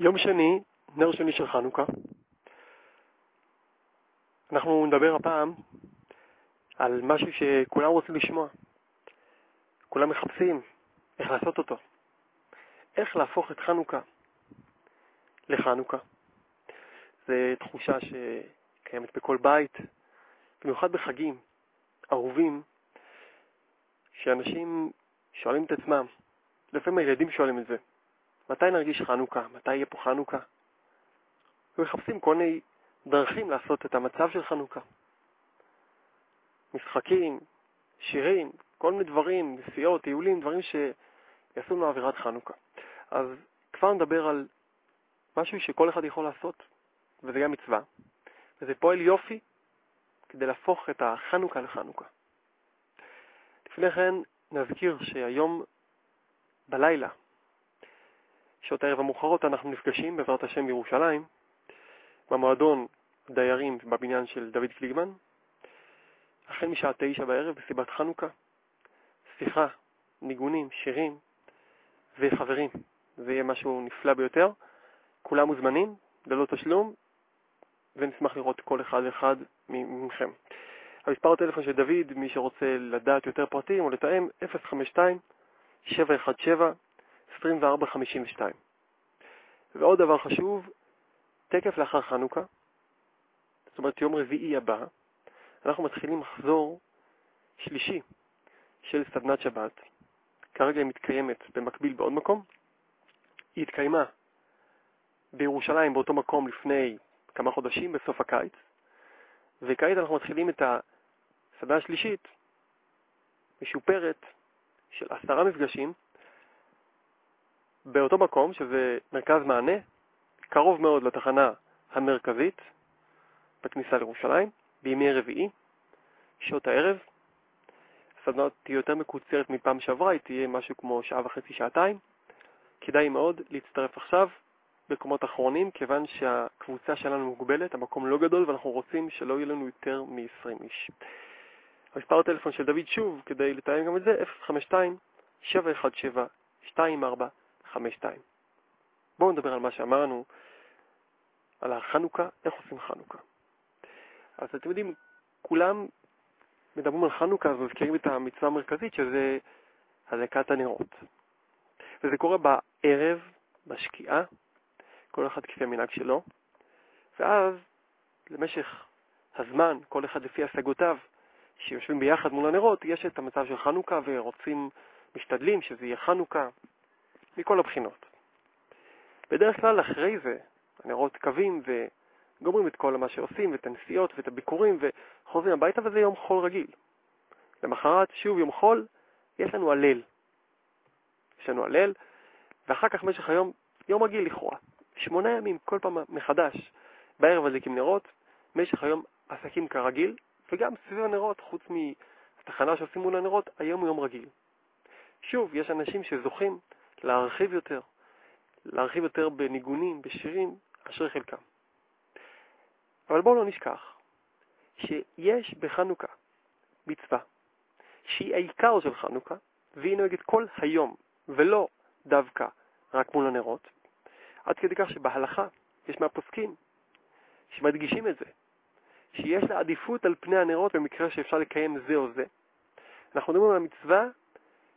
יום שני, נר שני של חנוכה. אנחנו נדבר הפעם על משהו שכולם רוצים לשמוע. כולם מחפשים איך לעשות אותו. איך להפוך את חנוכה לחנוכה. זו תחושה שקיימת בכל בית, במיוחד בחגים אהובים, שאנשים שואלים את עצמם, לפעמים הילדים שואלים את זה, מתי נרגיש חנוכה? מתי יהיה פה חנוכה? ומחפשים כל מיני דרכים לעשות את המצב של חנוכה. משחקים, שירים, כל מיני דברים, נסיעות, טיולים, דברים שיעשו לנו אווירת חנוכה. אז כבר נדבר על משהו שכל אחד יכול לעשות, וזה גם מצווה, וזה פועל יופי כדי להפוך את החנוכה לחנוכה. לפני כן נזכיר שהיום בלילה, שעות הערב המאוחרות, אנחנו נפגשים בעזרת השם בירושלים, במועדון דיירים בבניין של דוד קליגמן, החל משעה תשע בערב בסיבת חנוכה, שיחה, ניגונים, שירים וחברים. זה יהיה משהו נפלא ביותר. כולם מוזמנים, ללא תשלום, ונשמח לראות כל אחד ואחד מכם. המספר הטלפון של דוד, מי שרוצה לדעת יותר פרטים או לתאם, 052-717-2452. ועוד דבר חשוב, תקף לאחר חנוכה, זאת אומרת יום רביעי הבא, אנחנו מתחילים מחזור שלישי של סדנת שבת. כרגע היא מתקיימת במקביל בעוד מקום. היא התקיימה בירושלים באותו מקום לפני כמה חודשים, בסוף הקיץ, וכעת אנחנו מתחילים את הסדנה השלישית, משופרת, של עשרה מפגשים, באותו מקום, שזה מרכז מענה, קרוב מאוד לתחנה המרכזית, בכניסה לירושלים, בימי רביעי, שעות הערב. הסדנה תהיה יותר מקוצרת מפעם שעברה, היא תהיה משהו כמו שעה וחצי, שעתיים. כדאי מאוד להצטרף עכשיו במקומות אחרונים, כיוון שהקבוצה שלנו מוגבלת, המקום לא גדול, ואנחנו רוצים שלא יהיה לנו יותר מ-20 איש. המספר הטלפון של דוד שוב, כדי לתאם גם את זה, 052-717-2452. בואו נדבר על מה שאמרנו, על החנוכה, איך עושים חנוכה. אז אתם יודעים, כולם מדברים על חנוכה, אז מזכירים את המצווה המרכזית, שזה הדלקת הנרות. וזה קורה בערב, בשקיעה, כל אחד כפי המנהג שלו, ואז למשך הזמן, כל אחד לפי השגותיו, שיושבים ביחד מול הנרות, יש את המצב של חנוכה ורוצים, משתדלים שזה יהיה חנוכה, מכל הבחינות. בדרך כלל אחרי זה, הנרות קווים וגומרים את כל מה שעושים, ואת הנסיעות ואת הביקורים, וחוזרים הביתה, וזה יום חול רגיל. למחרת, שוב יום חול, יש לנו הלל. יש לנו הלל, ואחר כך במשך היום, יום רגיל לכאורה. שמונה ימים, כל פעם מחדש, בערב מדליקים נרות, במשך היום עסקים כרגיל, וגם סביב הנרות, חוץ מהתחנה שעושים מול הנרות, היום הוא יום רגיל. שוב, יש אנשים שזוכים להרחיב יותר, להרחיב יותר בניגונים, בשירים, אשר חלקם. אבל בואו לא נשכח שיש בחנוכה מצווה שהיא העיקר של חנוכה, והיא נוהגת כל היום, ולא דווקא רק מול הנרות, עד כדי כך שבהלכה יש מהפוסקים שמדגישים את זה, שיש לה עדיפות על פני הנרות במקרה שאפשר לקיים זה או זה. אנחנו מדברים על המצווה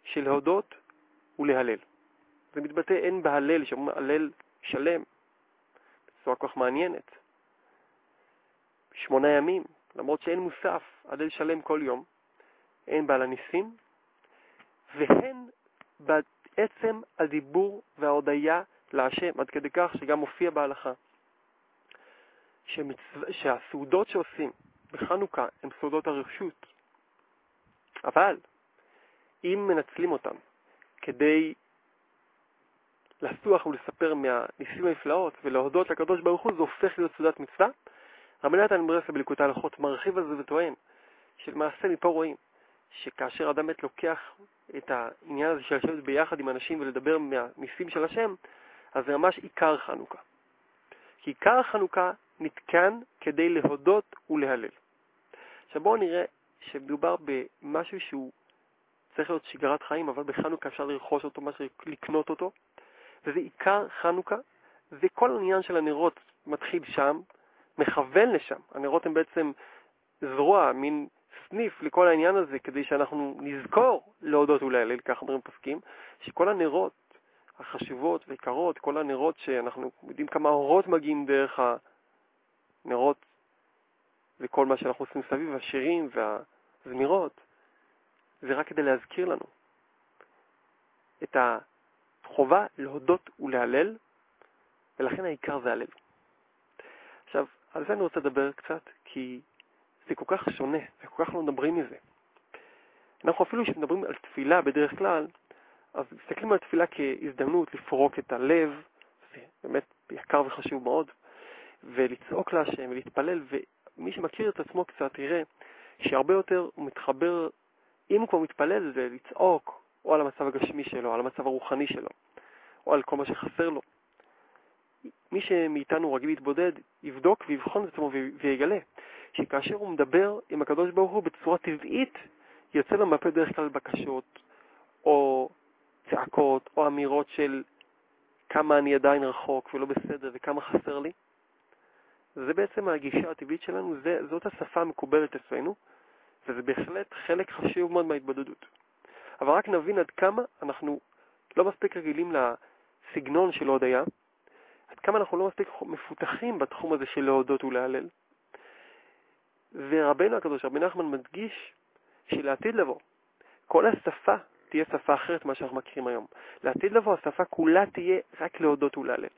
של להודות ולהלל. זה מתבטא הן בהלל, שאומרים הלל שלם, בצורה כל כך מעניינת. שמונה ימים, למרות שאין מוסף, הלל שלם כל יום, הן בעל הניסים, והן בעצם הדיבור וההודיה להשם, עד כדי כך שגם מופיע בהלכה, שמצו... שהסעודות שעושים בחנוכה הן סעודות הרשות, אבל אם מנצלים אותן כדי לסוח ולספר מהניסים הנפלאות ולהודות לקדוש ברוך הוא, זה הופך להיות סעודת מצווה. רבי נתן ברסלב בליקוטי הלכות מרחיב על זה וטוען שלמעשה מפה רואים שכאשר אדם באמת לוקח את העניין הזה של לשבת ביחד עם אנשים ולדבר מהניסים של השם, אז זה ממש עיקר חנוכה. כי עיקר חנוכה נתקן כדי להודות ולהלל. עכשיו בואו נראה שמדובר במשהו שהוא צריך להיות שגרת חיים, אבל בחנוכה אפשר לרכוש אותו, מה לקנות אותו, וזה עיקר חנוכה, וכל העניין של הנרות מתחיל שם, מכוון לשם. הנרות הם בעצם זרוע, מין סניף לכל העניין הזה, כדי שאנחנו נזכור להודות ולהלל, כך אומרים פסקים, שכל הנרות החשובות ויקרות, כל הנרות שאנחנו יודעים כמה אורות מגיעים דרך הנרות וכל מה שאנחנו עושים סביב, השירים והזמירות, זה רק כדי להזכיר לנו את החובה להודות ולהלל, ולכן העיקר זה הלב. עכשיו, על זה אני רוצה לדבר קצת, כי זה כל כך שונה, וכל כך לא מדברים מזה. אנחנו אפילו כשמדברים על תפילה בדרך כלל, אז מסתכלים על תפילה כהזדמנות לפרוק את הלב, זה באמת יקר וחשוב מאוד, ולצעוק להשם ולהתפלל, ומי שמכיר את עצמו קצת יראה שהרבה יותר הוא מתחבר, אם הוא כבר מתפלל, זה לצעוק או על המצב הגשמי שלו, על המצב הרוחני שלו, או על כל מה שחסר לו. מי שמאיתנו רגיל להתבודד, יבדוק ויבחון את עצמו ויגלה שכאשר הוא מדבר עם הקדוש ברוך הוא בצורה טבעית, יוצא לו מהפה דרך כלל בקשות, או צעקות, או אמירות של כמה אני עדיין רחוק ולא בסדר וכמה חסר לי. זה בעצם הגישה הטבעית שלנו, זה, זאת השפה המקובלת אצלנו, וזה בהחלט חלק חשוב מאוד מההתבודדות. אבל רק נבין עד כמה אנחנו לא מספיק רגילים לסגנון של הודיה, עד כמה אנחנו לא מספיק מפותחים בתחום הזה של להודות ולהלל. ורבנו הקדוש, רבי נחמן מדגיש שלעתיד לבוא, כל השפה תהיה שפה אחרת ממה שאנחנו מכירים היום. לעתיד לבוא השפה כולה תהיה רק להודות ולהלל.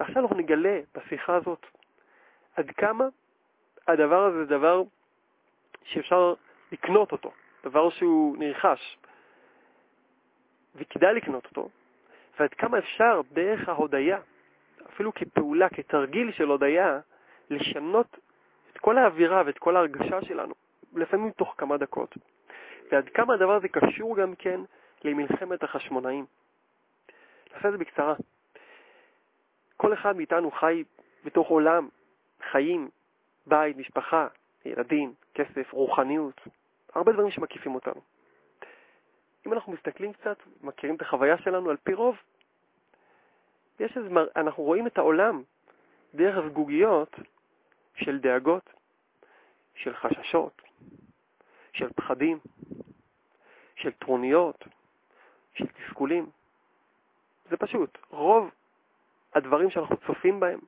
ועכשיו אנחנו נגלה בשיחה הזאת עד כמה הדבר הזה זה דבר שאפשר לקנות אותו, דבר שהוא נרכש, וכדאי לקנות אותו, ועד כמה אפשר דרך ההודיה, אפילו כפעולה, כתרגיל של הודיה, לשנות את כל האווירה ואת כל ההרגשה שלנו, לפעמים תוך כמה דקות. ועד כמה הדבר הזה קשור גם כן למלחמת החשמונאים. נעשה את זה בקצרה. כל אחד מאיתנו חי בתוך עולם, חיים, בית, משפחה, ילדים, כסף, רוחניות, הרבה דברים שמקיפים אותנו. אם אנחנו מסתכלים קצת, מכירים את החוויה שלנו, על פי רוב, יש איזה, אנחנו רואים את העולם דרך זגוגיות של דאגות, של חששות, של פחדים, של טרוניות, של תסכולים. זה פשוט. רוב הדברים שאנחנו צופים בהם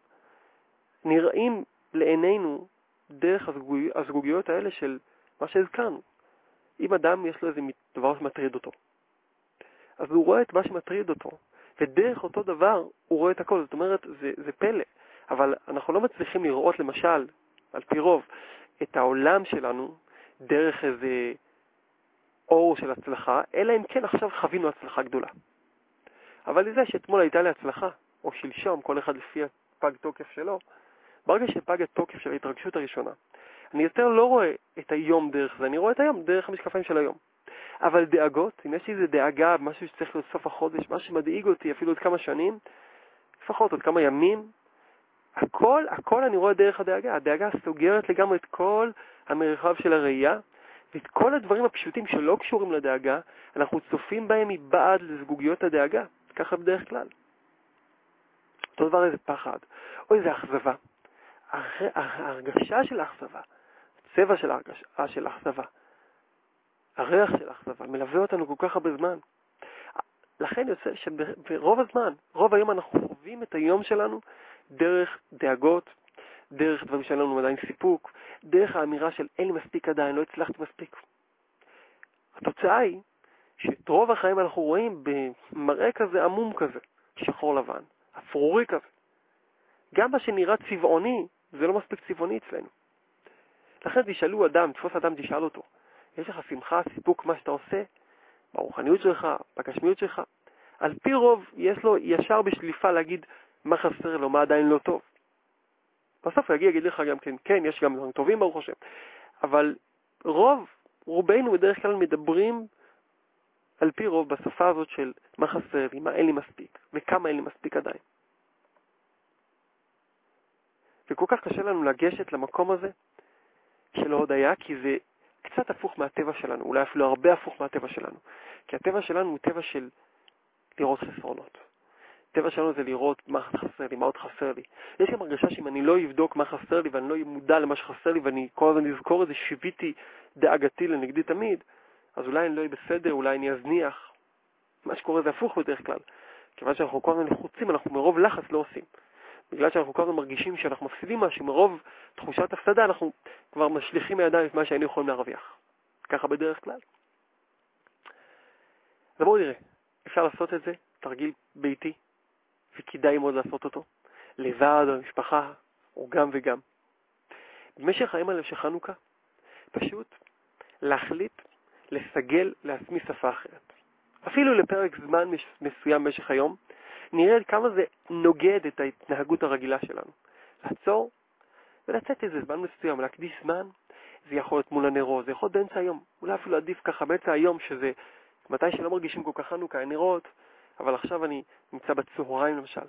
נראים לעינינו דרך הזגוגיות האלה של מה שהזכרנו. אם אדם יש לו איזה דבר שמטריד אותו, אז הוא רואה את מה שמטריד אותו, ודרך אותו דבר הוא רואה את הכל. זאת אומרת, זה, זה פלא. אבל אנחנו לא מצליחים לראות, למשל, על פי רוב, את העולם שלנו דרך איזה אור של הצלחה, אלא אם כן עכשיו חווינו הצלחה גדולה. אבל לזה שאתמול הייתה לי הצלחה, או שלשום, כל אחד לפי הפג תוקף שלו, ברגע שפג התוקף של ההתרגשות הראשונה, אני יותר לא רואה את היום דרך זה, אני רואה את היום דרך המשקפיים של היום. אבל דאגות, אם יש לי איזה דאגה, משהו שצריך להיות סוף החודש, משהו שמדאיג אותי אפילו עוד כמה שנים, לפחות עוד כמה ימים, הכל, הכל אני רואה דרך הדאגה. הדאגה סוגרת לגמרי את כל המרחב של הראייה, ואת כל הדברים הפשוטים שלא קשורים לדאגה, אנחנו צופים בהם מבעד לזגוגיות הדאגה, ככה בדרך כלל. אותו דבר איזה פחד, או איזה אכזבה. ההרגשה של האכזבה, הצבע של ההרגשה של האכזבה, הריח של האכזבה, מלווה אותנו כל כך הרבה זמן. לכן יוצא שברוב הזמן, רוב היום אנחנו חווים את היום שלנו דרך דאגות, דרך דברים שאין לנו עדיין סיפוק, דרך האמירה של אין לי מספיק עדיין, לא הצלחתי מספיק. התוצאה היא שאת רוב החיים אנחנו רואים במראה כזה עמום כזה, שחור לבן, אפרורי כזה. גם מה שנראה צבעוני, זה לא מספיק צבעוני אצלנו. לכן תשאלו אדם, תפוס אדם, תשאל אותו, יש לך שמחה, סיפוק, מה שאתה עושה, ברוחניות שלך, בגשמיות שלך? על פי רוב יש לו ישר בשליפה להגיד מה חסר לו, מה עדיין לא טוב. בסוף יגיע, יגיד לך גם כן, כן, יש גם דברים טובים ברוך השם, אבל רוב, רובנו בדרך כלל מדברים על פי רוב בשפה הזאת של מה חסר לי, מה אין לי מספיק, וכמה אין לי מספיק עדיין. וכל כך קשה לנו לגשת למקום הזה של ההודיה, כי זה קצת הפוך מהטבע שלנו, אולי אפילו הרבה הפוך מהטבע שלנו. כי הטבע שלנו הוא טבע של לראות חסרונות. הטבע שלנו זה לראות מה חסר לי, מה עוד חסר לי. יש גם הרגשה שאם אני לא אבדוק מה חסר לי ואני לא אהיה מודע למה שחסר לי ואני כל הזמן אזכור את זה, שיוויתי דאגתי לנגדי תמיד, אז אולי אני לא אהיה בסדר, אולי אני אזניח. מה שקורה זה הפוך בדרך כלל. כיוון שאנחנו כל הזמן לחוצים, אנחנו מרוב לחץ לא עושים. בגלל שאנחנו כל הזמן מרגישים שאנחנו מפסידים משהו, מרוב תחושת הפסדה, אנחנו כבר משליכים מידיים את מה שהיינו יכולים להרוויח. ככה בדרך כלל. אז בואו נראה, אפשר לעשות את זה, תרגיל ביתי, וכדאי מאוד לעשות אותו, לבד במשפחה, או גם וגם. במשך היום האלה של חנוכה, פשוט להחליט לסגל לעצמי שפה אחרת. אפילו לפרק זמן מסוים במשך היום, נראה כמה זה נוגד את ההתנהגות הרגילה שלנו. לעצור ולצאת איזה זמן מסוים, להקדיש זמן, זה יכול להיות מול הנרות, זה יכול להיות באמצע היום, אולי אפילו עדיף ככה באמצע היום, שזה מתי שלא מרגישים כל כך חנוכה, אין נרות, אבל עכשיו אני נמצא בצהריים למשל.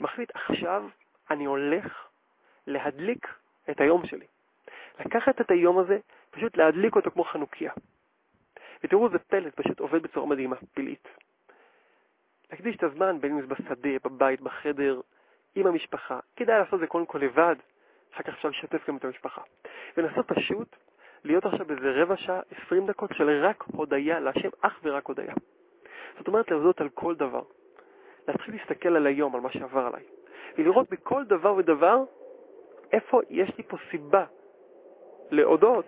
מחליט, עכשיו אני הולך להדליק את היום שלי. לקחת את היום הזה, פשוט להדליק אותו כמו חנוכיה. ותראו, זה פלט, פשוט עובד בצורה מדהימה, פלאית. להקדיש את הזמן, בין אם זה בשדה, בבית, בחדר, עם המשפחה. כדאי לעשות את זה קודם כל לבד, אחר כך אפשר לשתף גם את המשפחה. ולנסות פשוט להיות עכשיו באיזה רבע שעה, עשרים דקות של רק הודיה להשם, אך ורק הודיה. זאת אומרת להודות על כל דבר. להתחיל להסתכל על היום, על מה שעבר עליי, ולראות בכל דבר ודבר איפה יש לי פה סיבה להודות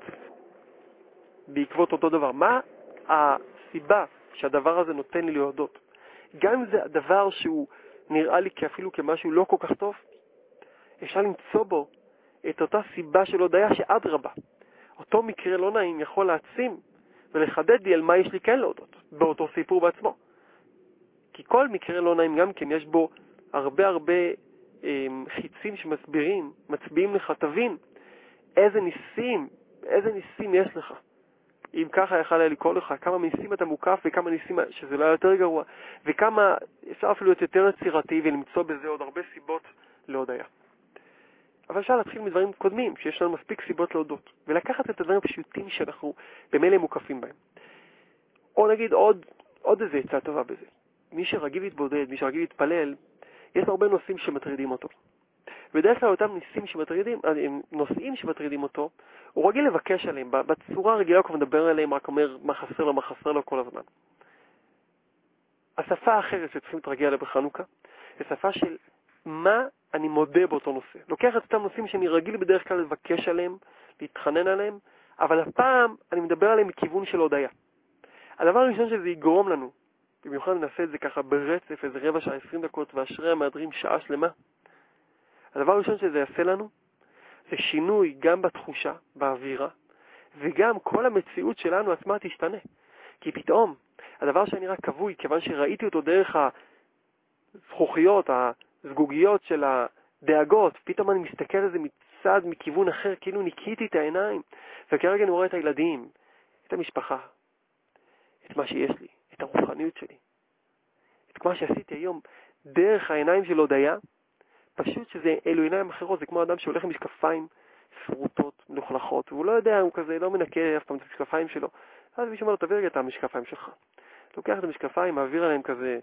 בעקבות אותו דבר. מה הסיבה שהדבר הזה נותן לי להודות? גם אם זה הדבר שהוא נראה לי כאפילו כמשהו לא כל כך טוב, אפשר למצוא בו את אותה סיבה של הודיה שאדרבה. אותו מקרה לא נעים יכול להעצים ולחדד לי על מה יש לי כן להודות, באותו סיפור בעצמו. כי כל מקרה לא נעים גם כן, יש בו הרבה הרבה אה, חיצים שמסבירים, מצביעים לך, תבין איזה ניסים, איזה ניסים יש לך. אם ככה יכל היה לקרוא לך, כמה ניסים אתה מוקף וכמה ניסים שזה לא היה יותר גרוע, וכמה אפשר אפילו להיות יותר יצירתי ולמצוא בזה עוד הרבה סיבות להודיה. אבל אפשר להתחיל מדברים קודמים, שיש לנו מספיק סיבות להודות, ולקחת את הדברים הפשוטים שאנחנו במילא מוקפים בהם. או נגיד עוד, עוד איזה עצה טובה בזה. מי שרגיל להתבודד, מי שרגיל להתפלל, יש הרבה נושאים שמטרידים אותו. בדרך כלל אותם ניסים שמטרידים, אה, נושאים שמטרידים אותו, הוא רגיל לבקש עליהם. בצורה הרגילה הוא כבר מדבר עליהם, רק אומר מה חסר לו, מה חסר לו כל הזמן. השפה האחרת שצריכים להתרגל עליה בחנוכה, זה שפה של מה אני מודה באותו נושא. לוקח את אותם נושאים שאני רגיל בדרך כלל לבקש עליהם, להתחנן עליהם, אבל הפעם אני מדבר עליהם מכיוון של הודיה. הדבר הראשון שזה יגרום לנו, במיוחד נעשה את זה ככה ברצף, איזה רבע שעה, עשרים דקות, ואשרי המהדרים שעה שלמה, הדבר הראשון שזה יעשה לנו זה שינוי גם בתחושה, באווירה, וגם כל המציאות שלנו עצמה תשתנה. כי פתאום, הדבר שנראה כבוי, כיוון שראיתי אותו דרך הזכוכיות, הזגוגיות של הדאגות, פתאום אני מסתכל על זה מצד, מכיוון אחר, כאילו ניקיתי את העיניים, וכרגע אני רואה את הילדים, את המשפחה, את מה שיש לי, את הרוחניות שלי, את מה שעשיתי היום דרך העיניים של הודיה, פשוט שזה אלו עיניים אחרות, זה כמו אדם שהולך עם משקפיים שרוטות, מלוכלכות, והוא לא יודע, הוא כזה לא מנקה אף פעם את המשקפיים שלו. אז מישהו אומר לו, תביא רגע את המשקפיים שלך. לוקח את המשקפיים, מעביר עליהם כזה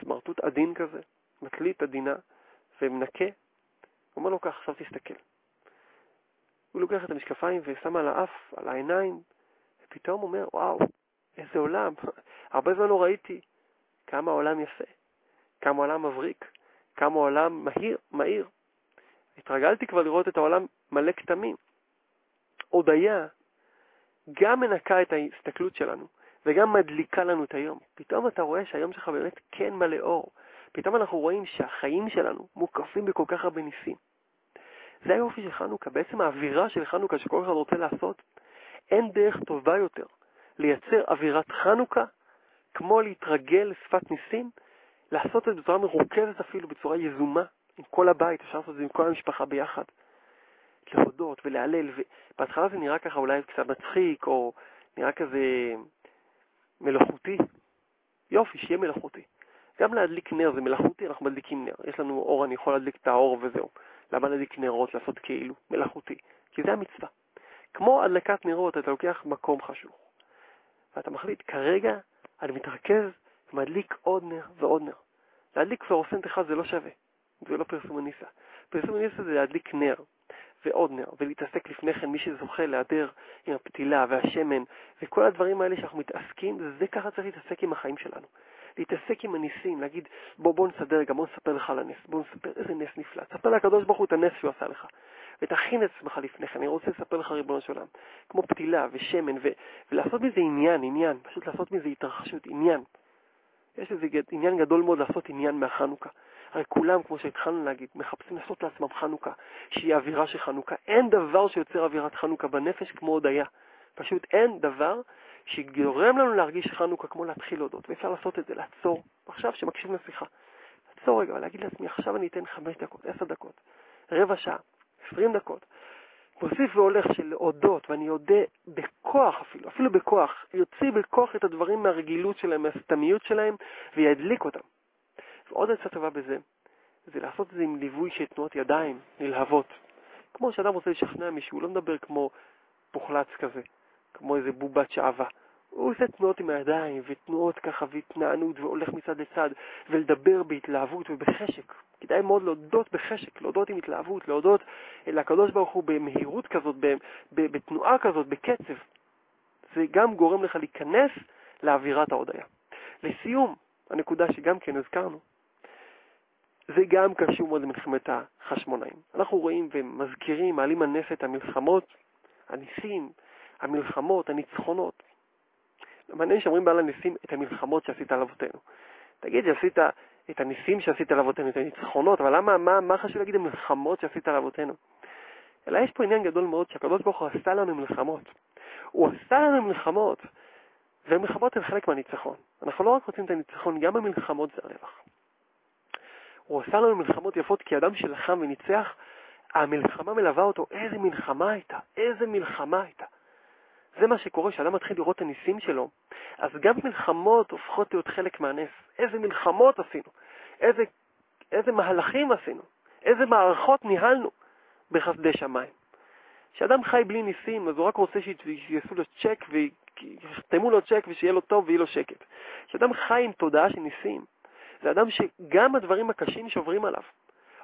סמרטוט עדין כזה, מקליט עדינה, ומנקה. הוא אומר לו, כך, עכשיו תסתכל. הוא לוקח את המשקפיים ושם על האף, על העיניים, ופתאום אומר, וואו, איזה עולם, הרבה זמן לא ראיתי כמה העולם יפה, כמה העולם מבריק, כמה העולם מהיר, מהיר. התרגלתי כבר לראות את העולם מלא כתמים. הודיה גם מנקה את ההסתכלות שלנו וגם מדליקה לנו את היום. פתאום אתה רואה שהיום שלך באמת כן מלא אור. פתאום אנחנו רואים שהחיים שלנו מוקפים בכל כך הרבה ניסים. זה היופי של חנוכה, בעצם האווירה של חנוכה שכל אחד רוצה לעשות, אין דרך טובה יותר לייצר אווירת חנוכה כמו להתרגל לשפת ניסים לעשות את זה בצורה מרוכזת אפילו, בצורה יזומה, עם כל הבית, אפשר לעשות את זה עם כל המשפחה ביחד. להודות ולהלל, ובהתחלה זה נראה ככה אולי קצת מצחיק, או נראה כזה מלאכותי. יופי, שיהיה מלאכותי. גם להדליק נר זה מלאכותי, אנחנו מדליקים נר. יש לנו אור, אני יכול להדליק את האור וזהו. למה להדליק נרות, לעשות כאילו, מלאכותי? כי זה המצווה. כמו הדלקת נרות, אתה לוקח מקום חשוך, ואתה מחליט, כרגע אני מתרכז ומדליק עוד נר ועוד נר. להדליק פלורסנט אחד זה לא שווה, זה לא פרסומניסה. פרסומניסה זה להדליק נר, ועוד נר, ולהתעסק לפני כן, מי שזוכה להיעדר עם הפתילה והשמן וכל הדברים האלה שאנחנו מתעסקים, זה ככה צריך להתעסק עם החיים שלנו. להתעסק עם הניסים, להגיד, בוא, בוא נסדר רגע, בוא נספר לך על הנס, בוא נספר איזה נס נפלא. תספר לקדוש ברוך הוא את הנס שהוא עשה לך. ותכין את עצמך לפני כן, אני רוצה לספר לך ריבונו של עולם. כמו פתילה ושמן, ו- ולעשות מזה עניין, עניין, פשוט לעשות מזה התרחשות, עניין. יש איזה עניין גדול מאוד לעשות עניין מהחנוכה. הרי כולם, כמו שהתחלנו להגיד, מחפשים לעשות לעצמם חנוכה, שהיא אווירה של חנוכה. אין דבר שיוצר אווירת חנוכה בנפש כמו הודיה. פשוט אין דבר שגורם לנו להרגיש חנוכה כמו להתחיל להודות, ואפשר לעשות את זה, לעצור, עכשיו שמקשיב לשיחה. לעצור רגע ולהגיד לעצמי, עכשיו אני אתן חמש דקות, עשר דקות, רבע שעה, עשרים דקות. מוסיף והולך של להודות, ואני אודה בכוח אפילו, אפילו בכוח, יוציא בכוח את הדברים מהרגילות שלהם, מהסתמיות שלהם, וידליק אותם. ועוד עצה טובה בזה, זה לעשות את זה עם ליווי של תנועות ידיים נלהבות. כמו שאדם רוצה לשכנע מישהו, הוא לא מדבר כמו פוחלץ כזה, כמו איזה בובת שעווה. הוא עושה תנועות עם הידיים, ותנועות ככה, והתנענות, והולך מצד לצד, ולדבר בהתלהבות ובחשק. כדאי מאוד להודות בחשק, להודות עם התלהבות, להודות לקדוש ברוך הוא במהירות כזאת, בתנועה כזאת, בקצב. זה גם גורם לך להיכנס לאווירת ההודיה. לסיום, הנקודה שגם כן הזכרנו, זה גם קשור מאוד למלחמת החשמונאים. אנחנו רואים ומזכירים, מעלים על נס את המלחמות, הניסים, המלחמות, הניצחונות. מעניין שאומרים בעל הניסים את המלחמות שעשית על אבותינו. תגיד, שעשית את הניסים שעשית על אבותינו, את הניצחונות, אבל למה, מה, מה חשוב להגיד המלחמות שעשית על אבותינו? אלא יש פה עניין גדול מאוד שהקדוש ברוך הוא עשה לנו מלחמות. הוא עשה לנו מלחמות, ומלחמות הן חלק מהניצחון. אנחנו לא רק רוצים את הניצחון, גם המלחמות זה הרווח. הוא עשה לנו מלחמות יפות כי אדם שלחם וניצח, המלחמה מלווה אותו. איזה מלחמה הייתה, איזה מלחמה הייתה. זה מה שקורה כשאדם מתחיל לראות את הניסים שלו, אז גם מלחמות הופכות להיות חלק מהנס. איזה מלחמות עשינו, איזה, איזה מהלכים עשינו, איזה מערכות ניהלנו בחסדי שמיים. כשאדם חי בלי ניסים, אז הוא רק רוצה שיעשו לו צ'ק ויחתמו לו צ'ק ושיהיה לו טוב ויהיה לו שקט. כשאדם חי עם תודעה של ניסים, זה אדם שגם הדברים הקשים שעוברים עליו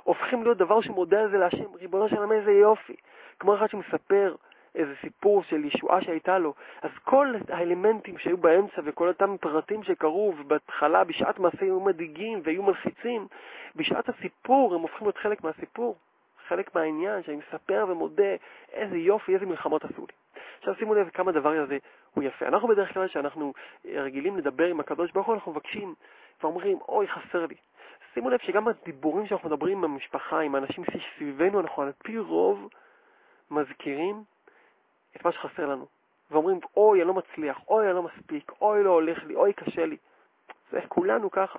הופכים להיות דבר שמודה על זה להשם, ריבונו של עולם איזה יופי. כמו אחד שמספר איזה סיפור של ישועה שהייתה לו, אז כל האלמנטים שהיו באמצע וכל אותם פרטים שקרו, ובהתחלה בשעת מעשה היו מדאיגים והיו מלחיצים, בשעת הסיפור הם הופכים להיות חלק מהסיפור, חלק מהעניין, שאני מספר ומודה איזה יופי, איזה מלחמות עשו לי. עכשיו שימו לב כמה הדבר הזה הוא יפה. אנחנו בדרך כלל, כשאנחנו רגילים לדבר עם הקדוש ברוך הוא, אנחנו מבקשים ואומרים, אוי, חסר לי. שימו לב שגם הדיבורים שאנחנו מדברים עם המשפחה, עם האנשים שסביבנו, אנחנו על פי רוב מזכירים את מה שחסר לנו. ואומרים, אוי, אני לא מצליח, אוי, אני לא מספיק, אוי, לא הולך לי, אוי, קשה לי. זה כולנו ככה.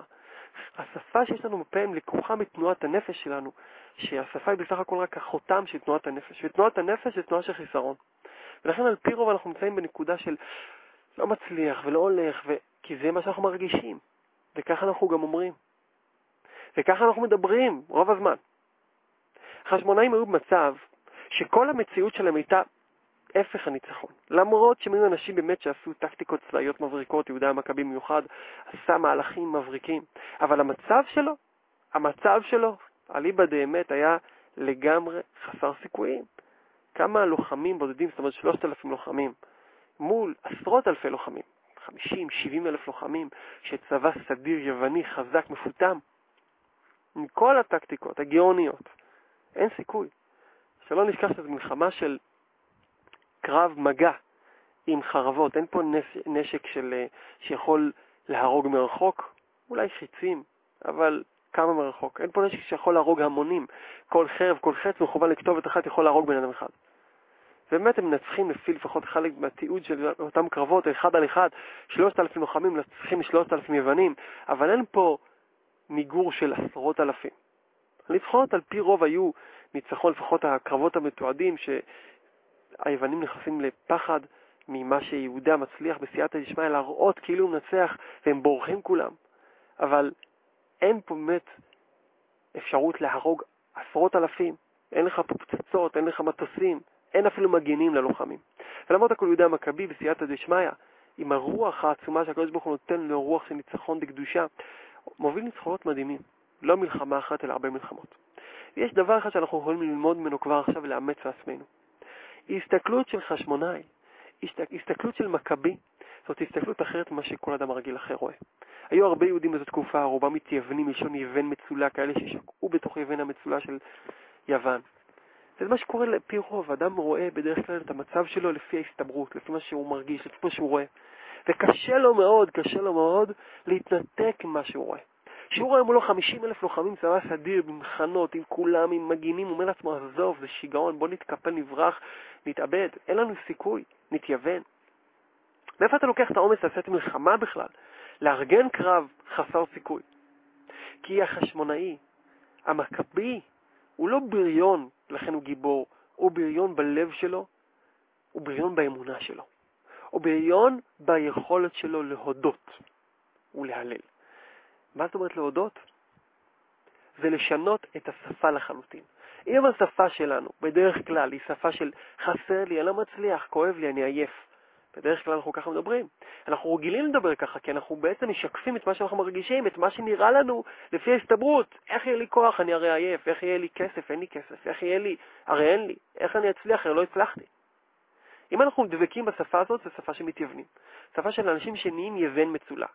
השפה שיש לנו בפיהם לקוחה מתנועת הנפש שלנו, שהשפה היא בסך הכל רק החותם של תנועת הנפש, ותנועת הנפש זה תנועה של חיסרון. ולכן על פי רוב אנחנו נמצאים בנקודה של לא מצליח ולא הולך, ו... כי זה מה שאנחנו מרגישים, וככה אנחנו גם אומרים. וככה אנחנו מדברים רוב הזמן. החשמונאים היו במצב שכל המציאות שלהם הייתה הפך הניצחון. למרות שהם היו אנשים באמת שעשו טקטיקות צבאיות מבריקות, יהודה המכבי במיוחד עשה מהלכים מבריקים, אבל המצב שלו, המצב שלו, אליבא דאמת, היה לגמרי חסר סיכויים. כמה לוחמים בודדים, זאת אומרת 3,000 לוחמים, מול עשרות אלפי לוחמים, 50, 70 אלף לוחמים, שצבא סדיר יווני חזק, מפותם, עם כל הטקטיקות הגאוניות, אין סיכוי. שלא נשכח שזו מלחמה של קרב מגע עם חרבות, אין פה נשק של, אה, שיכול להרוג מרחוק, אולי חיצים, אבל כמה מרחוק. אין פה נשק שיכול להרוג המונים. כל חרב, כל חץ מכוון לכתובת אחת יכול להרוג בן אדם אחד. באמת הם מנצחים לפי לפחות חלק מהתיעוד של אותם קרבות, אחד על אחד, שלושת אלפים לוחמים מנצחים שלושת אלפים יוונים, אבל אין פה מיגור של עשרות אלפים. הניצחונות על פי רוב היו ניצחון, לפחות הקרבות המתועדים, שהיוונים נכנסים לפחד ממה שיהודה מצליח בסייעתא דשמיא להראות כאילו הוא מנצח והם בורחים כולם. אבל אין פה באמת אפשרות להרוג עשרות אלפים. אין לך פה פצצות, אין לך מטוסים, אין אפילו מגינים ללוחמים. ולמרות הכל יהודה המכבי בסייעתא דשמיא, עם הרוח העצומה שהקדוש ברוך הוא נותן לו רוח של ניצחון בקדושה, מוביל ניצחונות מדהימים. לא מלחמה אחת, אלא הרבה מלחמות. יש דבר אחד שאנחנו יכולים ללמוד ממנו כבר עכשיו ולאמץ לעצמנו. הסתכלות של חשמונאי, הסתכלות של מכבי, זאת הסתכלות אחרת ממה שכל אדם הרגיל אחר רואה. היו הרבה יהודים בזו תקופה, רובם מתייוונים מלשון יוון מצולה, כאלה ששקעו בתוך יוון המצולה של יוון. זה מה שקורה לפי רוב, אדם רואה בדרך כלל את המצב שלו לפי ההסתברות, לפי מה שהוא מרגיש, לפי מה שהוא רואה. וקשה לו מאוד, קשה לו מאוד להתנתק ממה שהוא רואה. כשהוא רואה מולו 50 אלף לוחמים צבא סדיר, במחנות, עם כולם, עם מגינים, הוא אומר לעצמו, עזוב, זה שיגעון, בוא נתקפל, נברח, נתאבד, אין לנו סיכוי, נתייוון. מאיפה אתה לוקח את האומץ לעשות מלחמה בכלל? לארגן קרב חסר סיכוי. כי החשמונאי, המכבי, הוא לא בריון, לכן הוא גיבור, הוא בריון בלב שלו, הוא בריון באמונה שלו. הוא בריון ביכולת שלו להודות ולהלל. מה זאת אומרת להודות? זה לשנות את השפה לחלוטין. אם השפה שלנו, בדרך כלל, היא שפה של חסר לי, אני לא מצליח, כואב לי, אני עייף. בדרך כלל אנחנו ככה מדברים. אנחנו רגילים לדבר ככה, כי אנחנו בעצם משקפים את מה שאנחנו מרגישים, את מה שנראה לנו לפי ההסתברות. איך יהיה לי כוח, אני הרי עייף, איך יהיה לי כסף, אין לי כסף, איך יהיה לי, הרי אין לי, איך אני אצליח, הרי לא הצלחתי. אם אנחנו דבקים בשפה הזאת, זו שפה שמתייוונים. שפה של אנשים שנהיים יבן מצולע.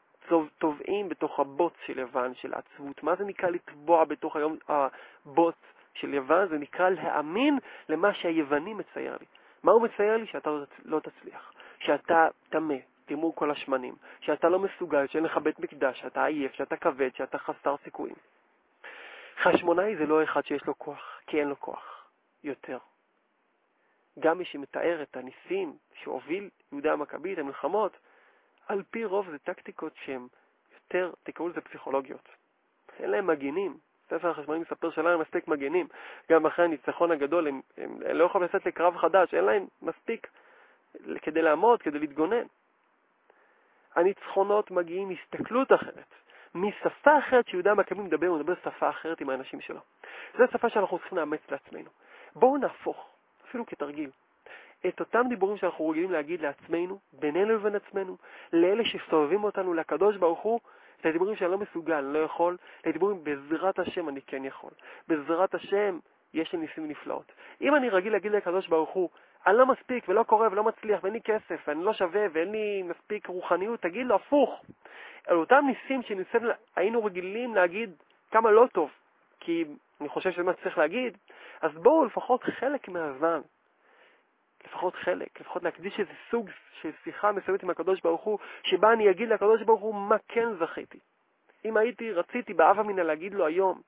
טובעים בתוך הבוץ של יוון, של עצבות. מה זה נקרא לטבוע בתוך היום הבוץ של יוון? זה נקרא להאמין למה שהיווני מצייר לי. מה הוא מצייר לי? שאתה לא תצליח, שאתה טמא, תימור כל השמנים, שאתה לא מסוגל, שאין לך בית מקדש, שאתה עייף, שאתה כבד, שאתה חסר סיכויים. חשמונאי זה לא אחד שיש לו כוח, כי אין לו כוח יותר. גם מי שמתאר את הניסים שהוביל יהודה המכבי, את המלחמות, על פי רוב זה טקטיקות שהן יותר, תקראו לזה פסיכולוגיות. אין להם מגינים. ספר החשמונאים מספר שלא להם מספיק מגינים. גם אחרי הניצחון הגדול הם, הם, הם לא יכולים לצאת לקרב חדש, אין להם מספיק כדי לעמוד, כדי להתגונן. הניצחונות מגיעים מהסתכלות אחרת, משפה אחרת שיהודה המכבי מדבר, הוא מדבר שפה אחרת עם האנשים שלו. זו שפה שאנחנו צריכים לאמץ לעצמנו. בואו נהפוך, אפילו כתרגיל, את אותם דיבורים שאנחנו רגילים להגיד לעצמנו, בינינו לבין עצמנו, לאלה שסובבים אותנו, לקדוש ברוך הוא, את הדיבורים שאני לא מסוגל, אני לא יכול, לדיבורים בעזרת השם אני כן יכול. בעזרת השם יש לי ניסים נפלאות. אם אני רגיל להגיד לקדוש ברוך הוא, אני לא מספיק ולא קורא ולא מצליח ואין לי כסף ואני לא שווה ואין לי מספיק רוחניות, תגיד לו הפוך. על אותם ניסים שהיינו רגילים להגיד כמה לא טוב, כי אני חושב שזה מה שצריך להגיד, אז בואו לפחות חלק מהזמן, לפחות חלק, לפחות להקדיש איזה סוג של שיחה מסוימת עם הקדוש ברוך הוא, שבה אני אגיד לקדוש ברוך הוא מה כן זכיתי. אם הייתי, רציתי באב אמינא להגיד לו היום,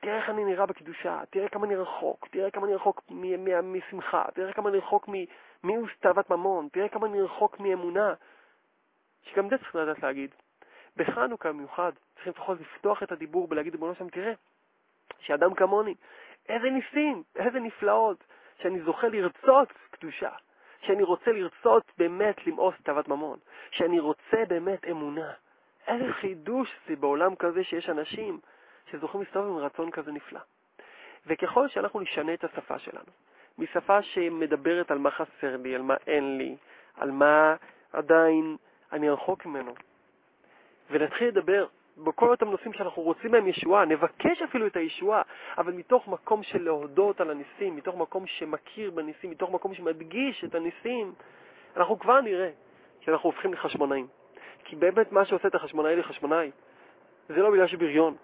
תראה איך אני נראה בקדושה, תראה כמה אני רחוק, תראה כמה אני רחוק משמחה, תראה כמה אני רחוק ממיאוס תאוות ממון, תראה כמה אני רחוק מאמונה, שגם זה צריך לדעת להגיד. בחנוכה במיוחד, צריכים לפחות לפתוח את הדיבור ולהגיד לבונו שם, תראה, שאדם כמוני, איזה ניסים, איזה נפלאות, שאני זוכה לרצות קדושה, שאני רוצה לרצות באמת למאוס תאוות ממון, שאני רוצה באמת אמונה. איזה חידוש זה בעולם כזה שיש אנשים שזוכים להסתובב עם רצון כזה נפלא. וככל שאנחנו נשנה את השפה שלנו, משפה שמדברת על מה חסר לי, על מה אין לי, על מה עדיין אני רחוק ממנו, ונתחיל לדבר בכל אותם נושאים שאנחנו רוצים מהם ישועה, נבקש אפילו את הישועה, אבל מתוך מקום של להודות על הניסים, מתוך מקום שמכיר בניסים, מתוך מקום שמדגיש את הניסים, אנחנו כבר נראה שאנחנו הופכים לחשמונאים. כי באמת מה שעושה את החשמונאי לחשמונאי זה לא בגלל שבריון.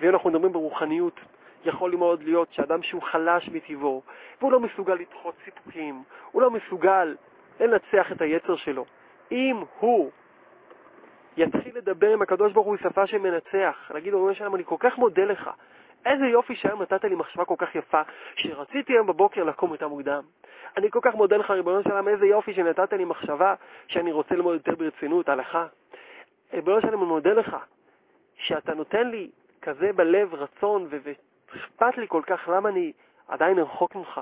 ואם אנחנו מדברים ברוחניות, יכול מאוד להיות שאדם שהוא חלש מטבעו, והוא לא מסוגל לדחות סיפוקים, הוא לא מסוגל לנצח את היצר שלו. אם הוא יתחיל לדבר עם הקדוש ברוך הוא שפה שמנצח, להגיד לו, שלום, אני כל כך מודה לך. איזה יופי שהיום נתת לי מחשבה כל כך יפה, שרציתי היום בבוקר לקום יותר מוקדם. אני כל כך מודה לך, ריבונו שלם, איזה יופי שנתת לי מחשבה שאני רוצה ללמוד יותר ברצינות, הלכה. ריבונו שלם, אני מודה לך שאתה נותן לי כזה בלב רצון ואכפת לי כל כך למה אני עדיין רחוק ממך.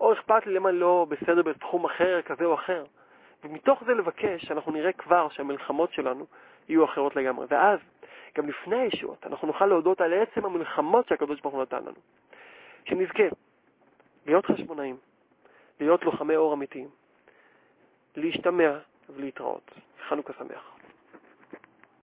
או אכפת לי למה לא בסדר בתחום אחר, כזה או אחר. ומתוך זה לבקש, אנחנו נראה כבר שהמלחמות שלנו יהיו אחרות לגמרי. ואז, גם לפני הישועות, אנחנו נוכל להודות על עצם המלחמות שהקדוש ברוך הוא נתן לנו. שנזכה להיות חשבונאים, להיות לוחמי אור אמיתיים, להשתמע ולהתראות. חנוכה שמח.